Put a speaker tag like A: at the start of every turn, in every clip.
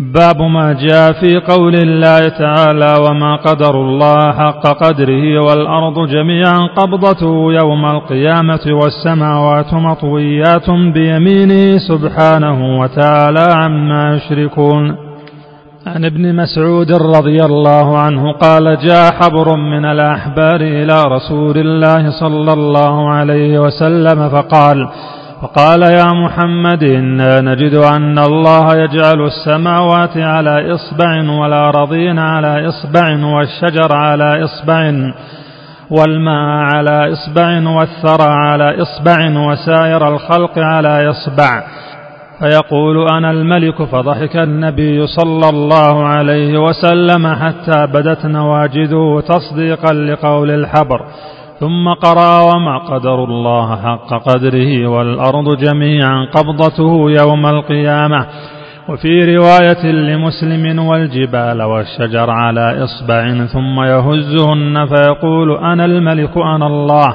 A: باب ما جاء في قول الله تعالى وما قدر الله حق قدره والأرض جميعا قبضته يوم القيامة والسماوات مطويات بيمينه سبحانه وتعالى عما يشركون. عن ابن مسعود رضي الله عنه قال جاء حبر من الأحبار إلى رسول الله صلى الله عليه وسلم فقال فقال يا محمد إنا نجد أن الله يجعل السماوات على إصبع والأرضين على إصبع والشجر على إصبع والماء على إصبع والثرى على إصبع وسائر الخلق على إصبع. فيقول أنا الملك فضحك النبي صلى الله عليه وسلم حتى بدت نواجذه تصديقا لقول الحبر. ثم قرأ وما قدر الله حق قدره والأرض جميعا قبضته يوم القيامة. وفي رواية لمسلم والجبال والشجر على إصبع ثم يهزهن فيقول أنا الملك أنا الله.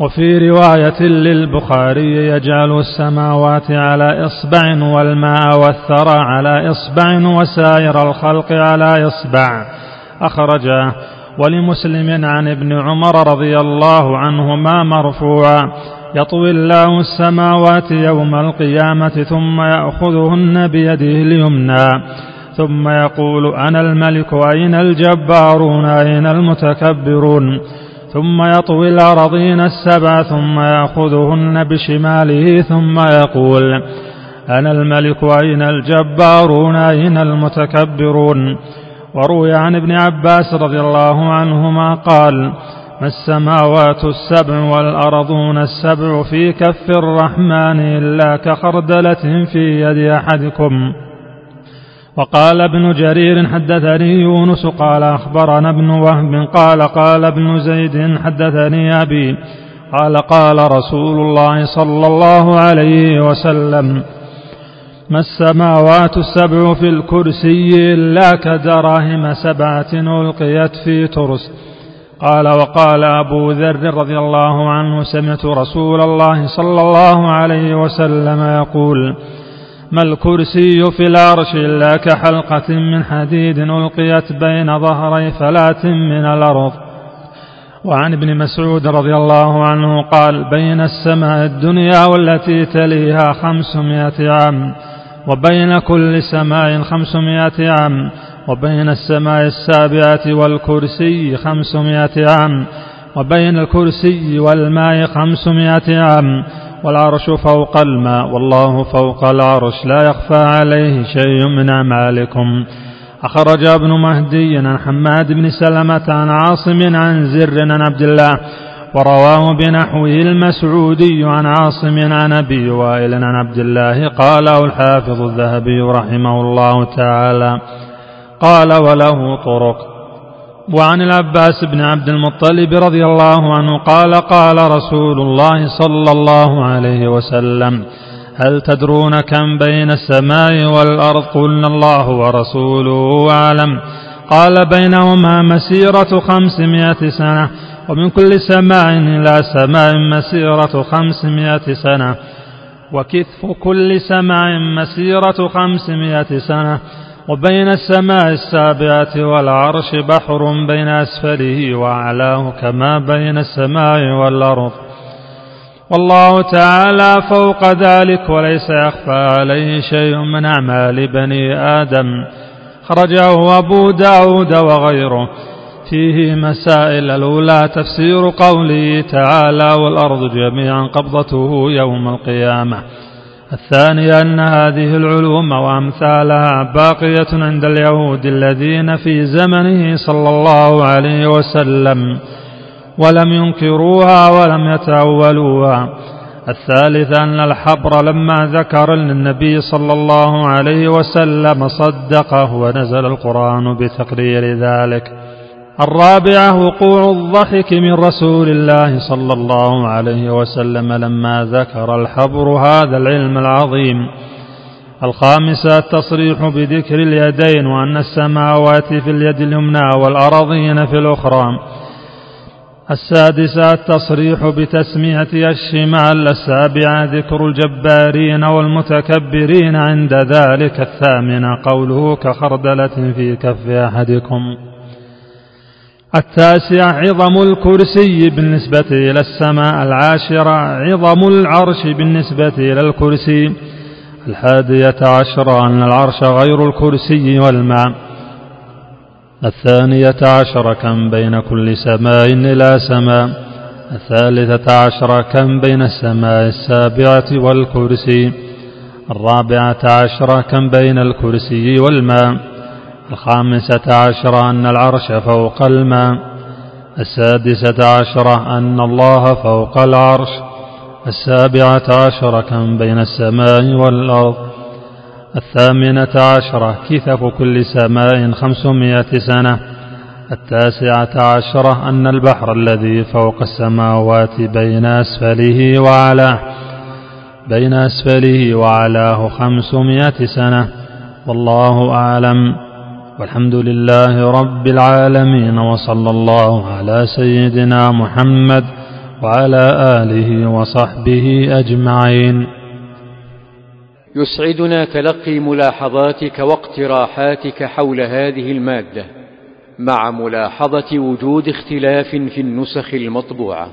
A: وفي رواية للبخاري يجعل السماوات على إصبع والماء والثرى على إصبع وسائر الخلق على إصبع. أخرجاه ولمسلم عن ابن عمر رضي الله عنهما مرفوعا يطوي الله السماوات يوم القيامة ثم يأخذهن بيده اليمنى ثم يقول أنا الملك أين الجبارون أين المتكبرون؟ ثم يطوي الأرضين السبع ثم يأخذهن بشماله ثم يقول أنا الملك أين الجبارون أين المتكبرون؟ وروي عن ابن عباس رضي الله عنهما قال ما السماوات السبع والأرضون السبع في كف الرحمن إلا كخردلة في يد أحدكم. وقال ابن جرير حدثني يونس قال أخبرنا ابن وهب قال قال ابن زيد حدثني أبي قال قال رسول الله صلى الله عليه وسلم ما السماوات السبع في الكرسي إلا كدراهم سبعة ألقيت في ترس. قال وقال أبو ذر رضي الله عنه سمعت رسول الله صلى الله عليه وسلم يقول ما الكرسي في العرش إلا كحلقة من حديد ألقيت بين ظهري فلاة من الأرض. وعن ابن مسعود رضي الله عنه قال بين السماء الدنيا والتي تليها خمسمائة عام. وبين كل سماء خمسمائة عام وبين السماء السابعة والكرسي خمسمائة عام وبين الكرسي والماء خمسمائة عام والعرش فوق الماء والله فوق العرش لا يخفى عليه شيء من أعمالكم. أخرج ابن مهدي عن حماد بن سلمة عن عاصم عن زر عن عبد الله ورواه بنحوه المسعودي عن عاصم عن أبي وائل عن عبد الله قاله الحافظ الذهبي رحمه الله تعالى. قال وله طرق. وعن العباس بن عبد المطلب رضي الله عنه قال قال رسول الله صلى الله عليه وسلم هل تدرون كم بين السماء والأرض؟ قلنا الله ورسوله أعلم. قال بينهما مسيرة خمسمائة سنة ومن كل سماع إلى سماع مسيرة خمسمائة سنة. وكثف كل سماع مسيرة خمسمائة سنة. وبين السماء السابعة والعرش بحر بين أسفله وأعلاه كما بين السماء والأرض. والله تعالى فوق ذلك وليس يخفى عليه شيء من أعمال بني آدم. خرجه أبو داود وغيره. فيه مسائل الأولى تفسير قوله تعالى والأرض جميعا قبضته يوم القيامة. الثانية أن هذه العلوم وأمثالها باقية عند اليهود الذين في زمنه صلى الله عليه وسلم ولم ينكروها ولم يتأولوها. الثالث أن الحبر لما ذكر للنبي صلى الله عليه وسلم صدقه ونزل القرآن بتقرير ذلك. الرابعة وقوع الضحك من رسول الله صلى الله عليه وسلم لما ذكر الحبر هذا العلم العظيم. الخامسة التصريح بذكر اليدين وأن السماوات في اليد اليمنى والأراضين في الأخرى. السادسة التصريح بتسمية الشمال السابعة ذكر الجبارين والمتكبرين عند ذلك الثامنة قوله كخردلة في كف أحدكم. التاسع عظم الكرسي بالنسبة إلى السماء العاشرة عظم العرش بالنسبة إلى الكرسي الحادية عشرة أن العرش غير الكرسي والماء. الثانية عشرة كم بين كل سماء إلى سماء؟ الثالثة عشرة كم بين السماء السابعة والكرسي؟ الرابعة عشرة كم بين الكرسي والماء؟ الخامسة عشرة أن العرش فوق الماء؟ السادسة عشرة أن الله فوق العرش؟ السابعة عشرة كم بين السماء والأرض؟ الثامنة عشرة كثف كل سماء خمسمائة سنة. التاسعة عشرة أن البحر الذي فوق السماوات بين أسفله وعلاه بين أسفله وعلاه خمسمائة سنة. والله أعلم. والحمد لله رب العالمين وصلى الله على سيدنا محمد وعلى آله وصحبه أجمعين.
B: يسعدنا تلقي ملاحظاتك واقتراحاتك حول هذه المادة مع ملاحظة وجود اختلاف في النسخ المطبوعة.